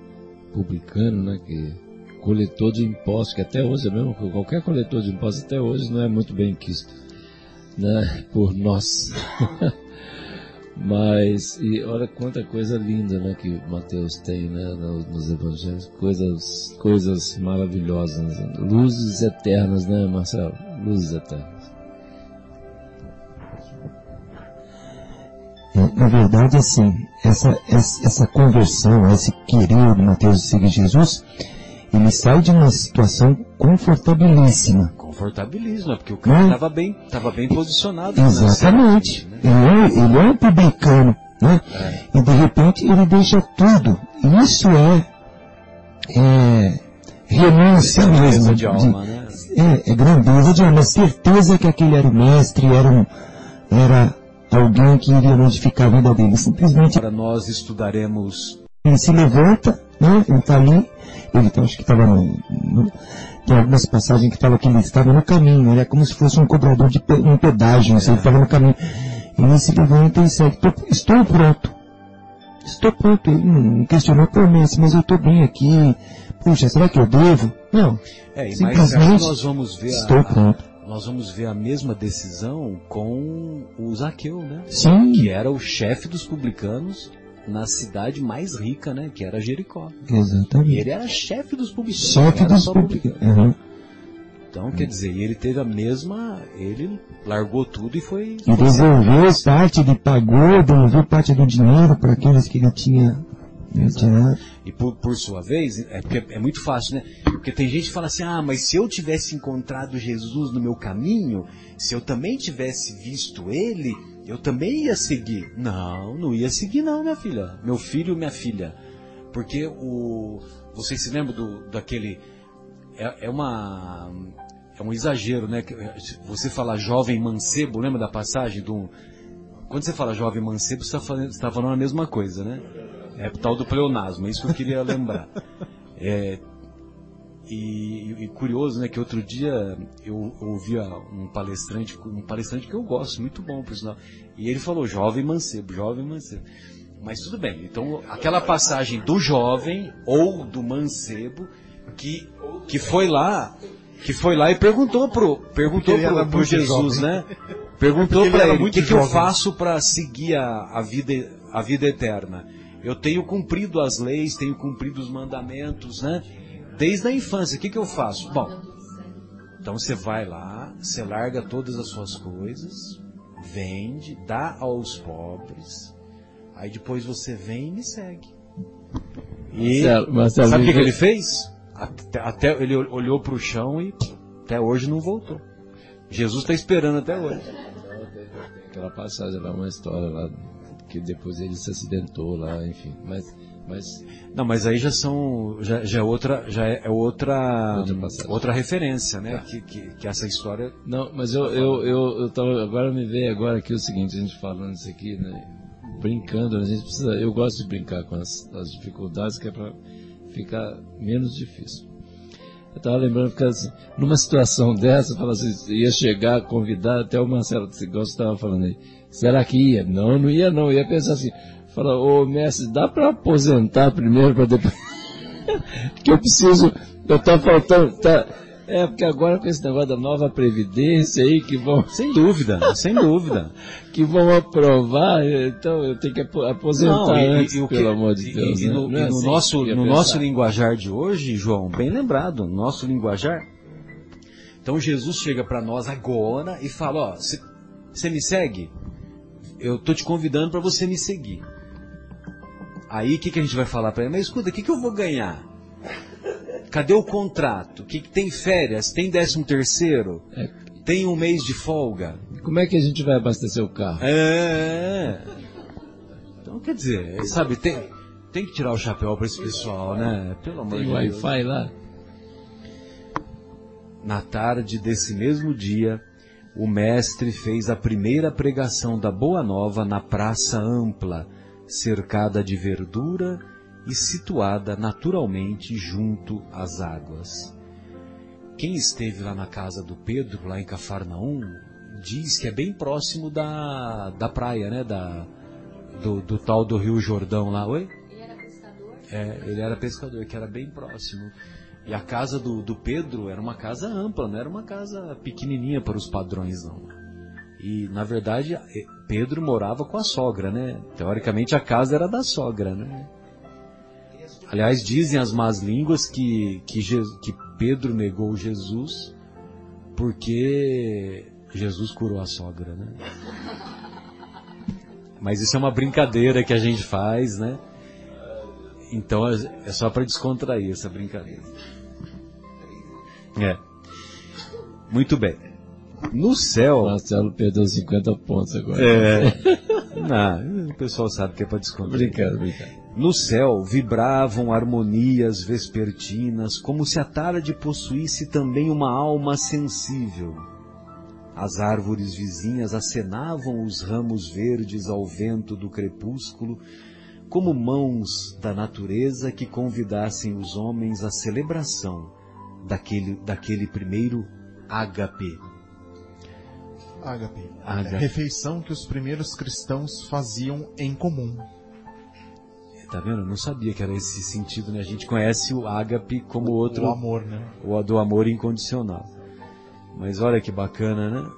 publicano, né, que coletor de impostos, que até hoje é mesmo, qualquer coletor de impostos até hoje não é muito bem quisto, né, por nós. Mas, e olha quanta coisa linda, né, que Mateus tem, né, nos evangelhos, coisas, coisas maravilhosas, luzes eternas, né, Marcelo? Luzes eternas. É, na verdade, assim, essa, essa, conversão, esse querer de Mateus seguir Jesus, ele sai de uma situação confortabilíssima. Confortabilíssimo, né? porque o cara Né? estava bem, tava bem posicionado. na Exatamente. né? Ele é, ele é um publicano, né? É. E de repente ele deixa tudo. Isso é, é renúncia Grandeza mesmo. de alma, né? É, é grandeza de alma. Certeza que aquele era o mestre, era, um, era alguém que iria modificar a vida dele. Simplesmente Agora nós estudaremos ele se levanta, né? Ele está ali, ele tá, acho que estava no, no- tem algumas passagens que fala que ele estava no caminho, ele é como se fosse um cobrador de um pedágio, não sei, ele estava no caminho. Ele se levanta e segue, "Tô- estou pronto. Estou pronto, ele não questionou por mim, mas eu estou bem aqui. Puxa, será que eu devo? Não, É, e Simplesmente nós vamos ver estou a, pronto. nós vamos ver a mesma decisão com o Zaqueu, né? Sim, Que era o chefe dos publicanos na cidade mais rica, né? Que era Jericó. E exatamente. ele era chefe dos publicanos. Chefe dos publicanos. publicano. Uhum. Então, quer dizer, ele teve a mesma, ele largou tudo e foi E devolveu parte de pagou, devolveu parte do dinheiro para aqueles que ele tinha E por, por sua vez, é porque é muito fácil, né? Porque tem gente que fala assim, ah, mas se eu tivesse encontrado Jesus no meu caminho, se eu também tivesse visto ele, eu também ia seguir. Não, não ia seguir não, minha filha. Meu filho, minha filha. Porque o... Vocês se lembram do, daquele... É, é uma... É um exagero, né? Que- Você fala jovem mancebo, lembra da passagem do... Quando você fala jovem mancebo, você está falando, tá falando a mesma coisa, né? É o tal do pleonasmo, é isso que eu queria lembrar. É, e, e curioso, né, que outro dia eu ouvia um palestrante, um palestrante que eu gosto, muito bom, por sinal, e ele falou jovem mancebo, jovem mancebo. Mas tudo bem, então aquela passagem do jovem ou do mancebo que, que foi lá, que foi lá e perguntou pro, perguntou pro, pro Jesus, jovem. né? Perguntou para ele, o que, que eu faço para seguir a, a vida, a vida eterna? Eu tenho cumprido as leis, tenho cumprido os mandamentos, né? Desde a infância, o que, que eu faço? Bom, então você vai lá, você larga todas as suas coisas, vende, dá aos pobres, aí depois você vem e me segue. E Marcelo, Marcelo, sabe o que, que ele fez? Até, até ele olhou para o chão e até hoje não voltou. Jesus está esperando até hoje. Aquela passagem lá, uma história lá, que depois ele se acidentou lá, enfim. Mas, mas Não, mas aí já são, já, já é outra, já é, é outra, Outra outra referência, né? Que, que, que essa história Não, mas eu, eu, eu, eu tava, agora me veio agora aqui o seguinte, a gente falando isso aqui, né, brincando, a gente precisa, eu gosto de brincar com as, as dificuldades que é para ficar menos difícil. Eu tava lembrando que assim, numa situação dessa, fala assim, ia chegar, convidar, até o Marcelo gosta estava falando aí, será que ia? Não, não ia não, ia pensar assim, fala, ô mestre, dá para aposentar primeiro para depois? Que eu preciso, eu tô faltando, tá, é, porque agora com esse negócio da nova previdência aí que vão, Sem dúvida, sem dúvida. que vão aprovar, então eu tenho que apo- aposentar e- antes, e o que- pelo amor de Deus. e né? no, Não é e no assim nosso, no pensar. nosso linguajar de hoje, João, bem lembrado, no nosso linguajar, então Jesus chega para nós agora e fala, ó, você me segue? Eu tô te convidando para você me seguir. Aí o que, que a gente vai falar para ele? Mas escuta, o que, que eu vou ganhar? Cadê o contrato? O que, que tem férias? Tem décimo terceiro? É. Tem um mês de folga? Como é que a gente vai abastecer o carro? É. Então, quer dizer, sabe, tem, tem que tirar o chapéu para esse pessoal, né? Pelo amor Tem de Deus. Wi-Fi lá? Na tarde desse mesmo dia, o mestre fez a primeira pregação da Boa Nova na praça ampla, cercada de verdura e situada naturalmente junto às águas. Quem esteve lá na casa do Pedro, lá em Cafarnaum, diz que é bem próximo da, da praia, né? Da, do, do tal do Rio Jordão lá. Oi? Ele era pescador? É, ele era pescador, que era bem próximo. E a casa do, do Pedro era uma casa ampla, não era uma casa pequenininha para os padrões, não. E, na verdade, eh, Pedro morava com a sogra, né? Teoricamente, a casa era da sogra, né? Aliás, dizem as más línguas que, que, que Pedro negou Jesus porque Jesus curou a sogra, né? Mas isso é uma brincadeira que a gente faz, né? Então é é só para descontrair essa brincadeira. É. Muito bem. No céu. Marcelo perdeu 50 pontos agora. É. Não, o pessoal sabe que é para descontar. Brincando, brincando. No céu vibravam harmonias vespertinas, como se a tarde possuísse também uma alma sensível. As árvores vizinhas acenavam os ramos verdes ao vento do crepúsculo, como mãos da natureza que convidassem os homens à celebração daquele, daquele primeiro ágape. Ágape. Ágape. Refeição que os primeiros cristãos faziam em comum. Tá vendo? Eu não sabia que era esse sentido, né? A gente conhece o ágape como outro, O amor, né? o do amor incondicional. Mas olha que bacana, né?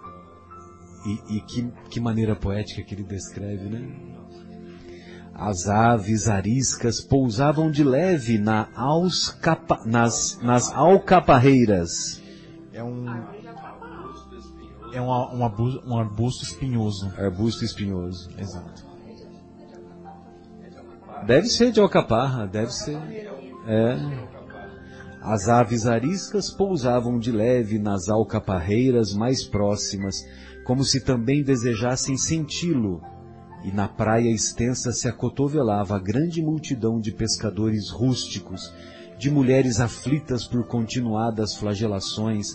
E, e que, que maneira poética que ele descreve, né? As aves ariscas pousavam de leve na auscapa, nas, nas alcaparreiras. É um. É um, um, abu- um arbusto espinhoso. Arbusto espinhoso. Exato. Deve ser de alcaparra, deve ser. É. As aves ariscas pousavam de leve nas alcaparreiras mais próximas, como se também desejassem senti-lo. E na praia extensa se acotovelava a grande multidão de pescadores rústicos, de mulheres aflitas por continuadas flagelações,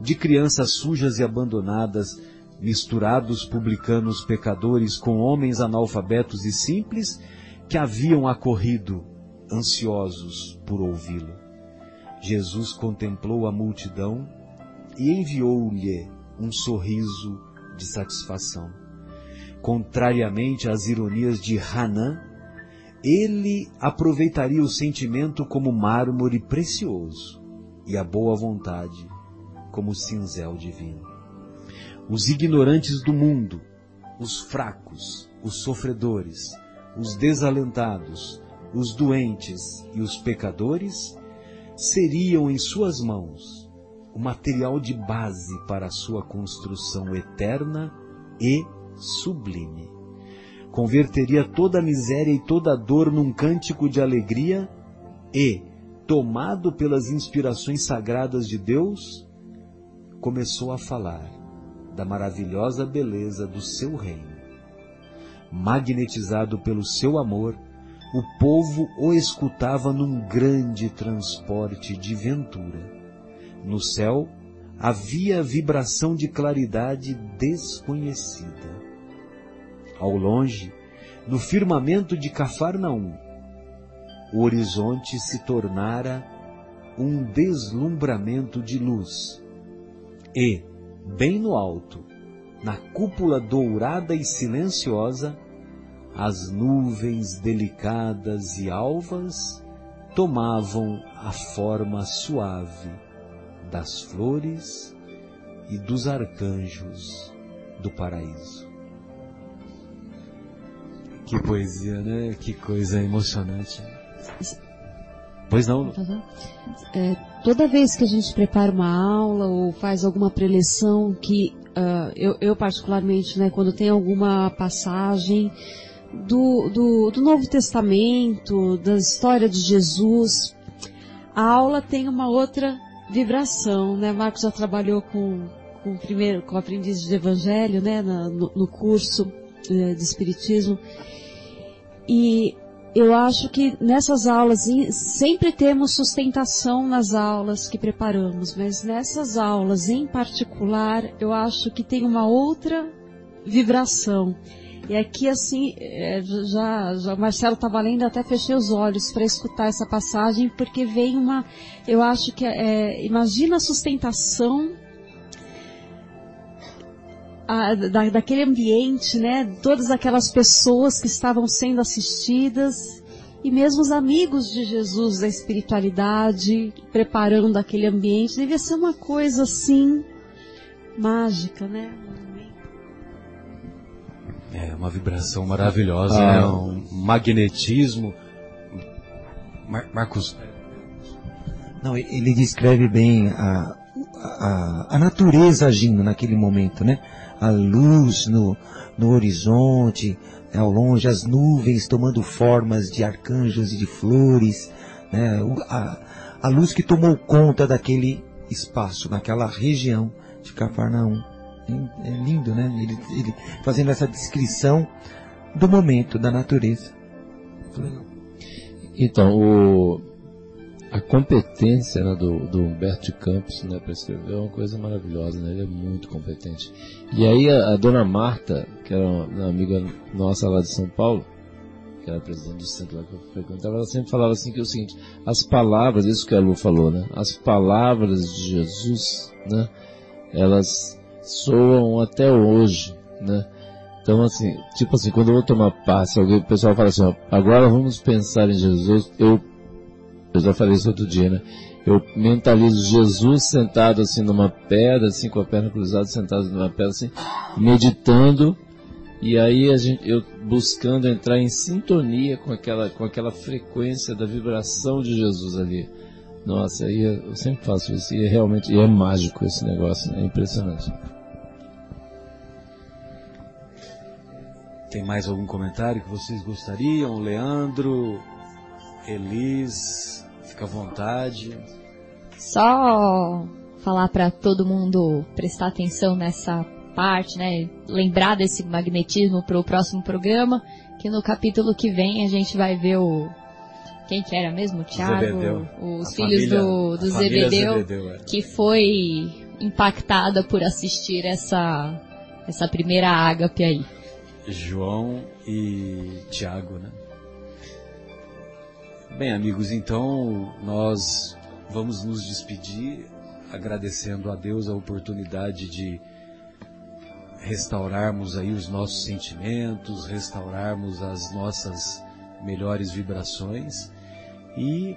de crianças sujas e abandonadas, misturados publicanos pecadores com homens analfabetos e simples, que haviam acorrido, ansiosos por ouvi-lo. Jesus contemplou a multidão e enviou-lhe um sorriso de satisfação. Contrariamente às ironias de Hanan, ele aproveitaria o sentimento como mármore precioso e a boa vontade como cinzel divino. Os ignorantes do mundo, os fracos, os sofredores, os desalentados, os doentes e os pecadores seriam em suas mãos o material de base para a sua construção eterna e sublime. Converteria toda a miséria e toda a dor num cântico de alegria e, tomado pelas inspirações sagradas de Deus, começou a falar da maravilhosa beleza do seu reino. Magnetizado pelo seu amor, o povo o escutava num grande transporte de ventura. No céu havia vibração de claridade desconhecida. Ao longe, no firmamento de Cafarnaum, o horizonte se tornara um deslumbramento de luz. E, bem no alto, na cúpula dourada e silenciosa, as nuvens delicadas e alvas tomavam a forma suave das flores e dos arcanjos do paraíso. Que poesia, né? Que coisa emocionante. Pois não? É, toda vez que a gente prepara uma aula ou faz alguma preleção que ah, eu, eu particularmente, né, quando tem alguma passagem do, do, do Novo Testamento, da história de Jesus, a aula tem uma outra vibração, né? Marcos já trabalhou com, com primeiro, com aprendiz de Evangelho, né, na- no, no curso de Espiritismo. E eu acho que nessas aulas, em- sempre temos sustentação nas aulas que preparamos, mas nessas aulas em particular, eu acho que tem uma outra vibração. E aqui, assim, é, já, já Marcelo estava lendo, até fechei os olhos para escutar essa passagem, porque vem uma, eu acho que, é, imagina a sustentação a- da, daquele ambiente, né? Todas aquelas pessoas que estavam sendo assistidas e mesmo os amigos de Jesus da espiritualidade preparando aquele ambiente, devia ser uma coisa assim mágica, né? É uma vibração maravilhosa, Ah. né? Um magnetismo. Mar- Marcos, Não, ele descreve bem a, a, a natureza agindo naquele momento, né? A luz no, no horizonte, ao longe, as nuvens tomando formas de arcanjos e de flores, né? A, a luz que tomou conta daquele espaço, naquela região de Cafarnaum. É, é lindo, né? Ele, ele fazendo essa descrição do momento, da natureza. Então, o, a competência né, do, do Humberto de Campos né, para escrever é uma coisa maravilhosa, né? ele é muito competente. E aí a, a dona Marta, que era uma, amiga nossa lá de São Paulo, que era presidente do centro lá que eu frequentava, ela sempre falava assim que é o seguinte, as palavras, isso que a Lu falou, né? As palavras de Jesus, né? Elas soam até hoje, né? Então assim, tipo assim, quando eu vou tomar passe, o pessoal fala assim, ó, agora vamos pensar em Jesus, eu, eu já falei isso outro dia, né? Eu mentalizo Jesus sentado assim numa pedra, assim com a perna cruzada, sentado numa pedra assim, meditando e aí a gente, eu buscando entrar em sintonia com aquela, com aquela frequência da vibração de Jesus ali. Nossa, aí eu sempre faço isso e é realmente e é mágico esse negócio, né? é impressionante. Tem mais algum comentário que vocês gostariam? Leandro, Elis, fica à vontade. Só falar para todo mundo prestar atenção nessa parte, né? Lembrar desse magnetismo para o próximo programa, que no capítulo que vem a gente vai ver o quem que era mesmo? O Thiago, os A filhos família- do, do Zebedeu, Zebedeu, é. que foi impactada por assistir essa essa primeira ágape aí. João e Tiago, né? Bem, amigos, então nós vamos nos despedir agradecendo a Deus a oportunidade de restaurarmos aí os nossos sentimentos, restaurarmos as nossas melhores vibrações e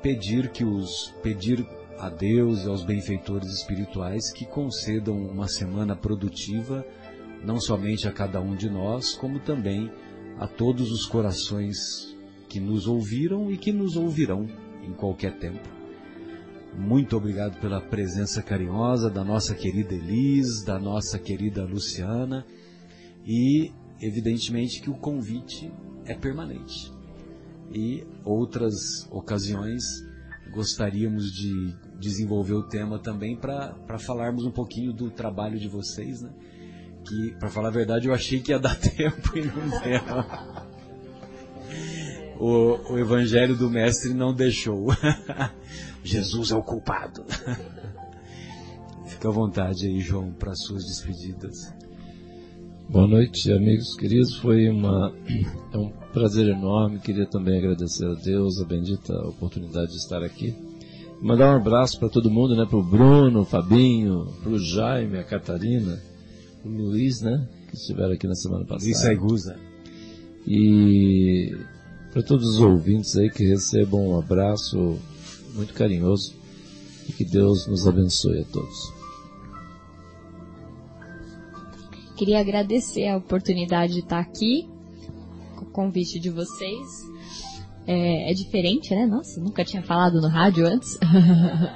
pedir que os pedir a Deus e aos benfeitores espirituais que concedam uma semana produtiva não somente a cada um de nós, como também a todos os corações que nos ouviram e que nos ouvirão em qualquer tempo. Muito obrigado pela presença carinhosa da nossa querida Elis, da nossa querida Luciana e, evidentemente, que o convite é permanente. E outras ocasiões gostaríamos de desenvolver o tema também para falarmos um pouquinho do trabalho de vocês, né? que, para falar a verdade, eu achei que ia dar tempo e não deu. O, o evangelho do mestre não deixou. Jesus é o culpado. Fica à vontade aí, João, para suas despedidas. Boa noite, amigos queridos. Foi uma, é um prazer enorme. Queria também agradecer a Deus a bendita oportunidade de estar aqui. Mandar um abraço para todo mundo, né? Para o Bruno, Fabinho, para o Jaime, a Catarina, o Luiz, né? Que estiveram aqui na semana passada. Luiz Saigusa. E para todos os ouvintes aí que recebam um abraço muito carinhoso e que Deus nos abençoe a todos. Queria agradecer a oportunidade de estar aqui, o convite de vocês. É, é diferente, né? Nossa, nunca tinha falado no rádio antes.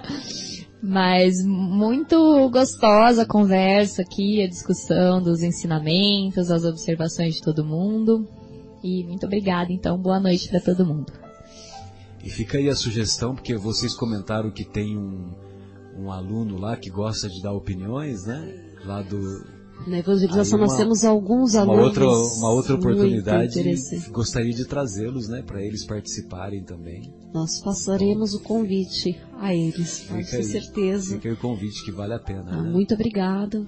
Mas muito gostosa a conversa aqui, a discussão dos ensinamentos, as observações de todo mundo. E muito obrigada, então, boa noite para todo mundo. E fica aí a sugestão, porque vocês comentaram que tem um, um aluno lá que gosta de dar opiniões, né? Lá do. Na evangelização uma- nós temos alguns Uma alunos. outra, uma outra muito oportunidade. Gostaria de trazê-los, né? Para eles participarem também. Nós passaremos o convite a eles, com Fica aí. certeza. Fica aí o convite que vale a pena. Ah, né? muito obrigada,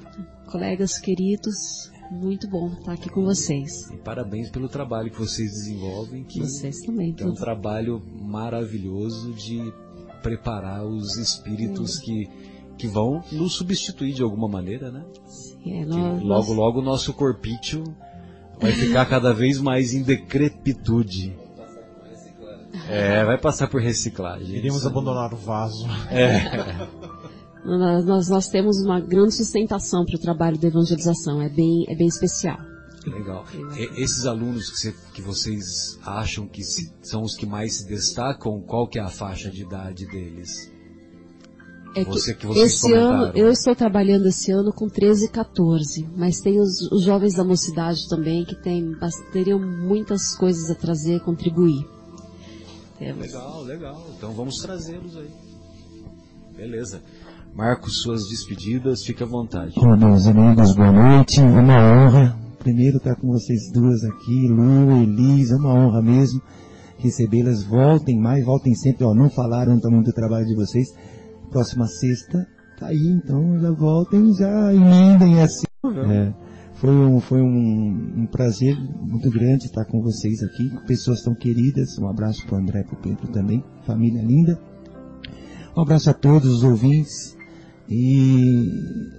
colegas queridos. Muito bom estar aqui com vocês. E parabéns pelo trabalho que vocês desenvolvem, que, Vocês também. que é um trabalho maravilhoso de preparar os espíritos que, que vão nos substituir de alguma maneira, né? É, Que nós- logo, logo o nosso corpício vai ficar cada vez mais em decrepitude. É, vai passar por reciclagem. Iremos abandonar o vaso. nós, nós, nós temos uma grande sustentação para o trabalho da evangelização. É bem, é bem especial. Legal. E- esses alunos que, que vocês acham que se- são os que mais se destacam, qual que é a faixa de idade deles? É que Você- que vocês esse ano, eu estou trabalhando esse ano com 13 e 14, mas tem os, os jovens da mocidade também que tem, teriam muitas coisas a trazer, contribuir. Temos. Legal, legal. Então vamos trazê-los aí. Beleza. Marcos, suas despedidas, fique à vontade. Bom, meus amigos, boa noite. É uma honra. Primeiro estar com vocês duas aqui, Lu, Elis, é uma honra mesmo recebê-las. Voltem mais, voltem sempre. Ó, não falaram também do trabalho de vocês. Próxima sexta, tá aí, então já voltem, já emendem assim. É, foi um, foi um, um prazer muito grande estar com vocês aqui. Pessoas tão queridas. Um abraço para o André e para o Pedro também. Família linda. Um abraço a todos os ouvintes. E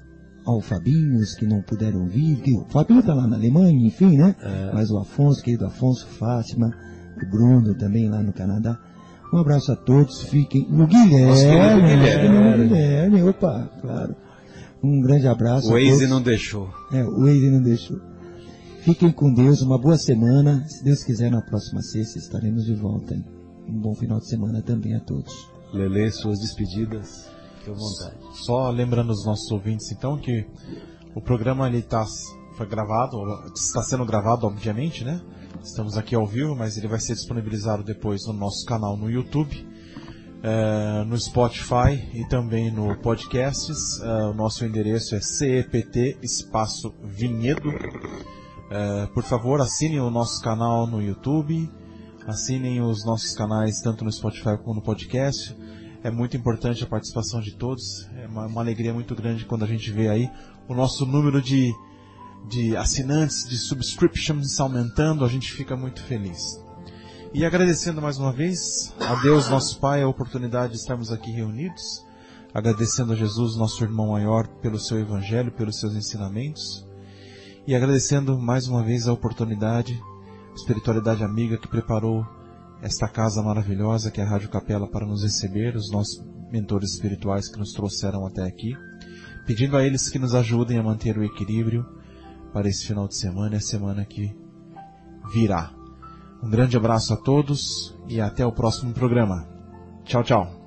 ao Fabinho, os que não puderam vir, que o Fabinho está lá na Alemanha, enfim, né? Mas o Afonso, querido Afonso, Fátima, o Bruno também lá no Canadá. Um abraço a todos, fiquem. O Guilherme, querido Guilherme. o Guilherme, opa, claro. Um grande abraço O Waze não deixou. É, o Waze não deixou. Fiquem com Deus, uma boa semana. Se Deus quiser, na próxima sexta estaremos de volta. hein? Um bom final de semana também a todos. Lele, suas despedidas, fique à vontade. Só lembrando os nossos ouvintes, então, que o programa ele tá, foi gravado, está sendo gravado, obviamente, né? Estamos aqui ao vivo, mas ele vai ser disponibilizado depois no nosso canal no YouTube, eh, no Spotify e também no Podcasts. Eh, o nosso endereço é CEPT Espaço Vinhedo. Eh, por favor, assinem o nosso canal no YouTube, assinem os nossos canais tanto no Spotify como no podcast. É muito importante a participação de todos. É uma, uma alegria muito grande quando a gente vê aí o nosso número de, de assinantes, de subscriptions aumentando. A gente fica muito feliz. E agradecendo mais uma vez a Deus, nosso Pai, a oportunidade de estarmos aqui reunidos. Agradecendo a Jesus, nosso irmão maior, pelo seu evangelho, pelos seus ensinamentos. E agradecendo mais uma vez a oportunidade, a espiritualidade amiga que preparou esta casa maravilhosa que é a Rádio Capela para nos receber, os nossos mentores espirituais que nos trouxeram até aqui, pedindo a eles que nos ajudem a manter o equilíbrio para esse final de semana e a semana que virá. Um grande abraço a todos e até o próximo programa. Tchau, tchau.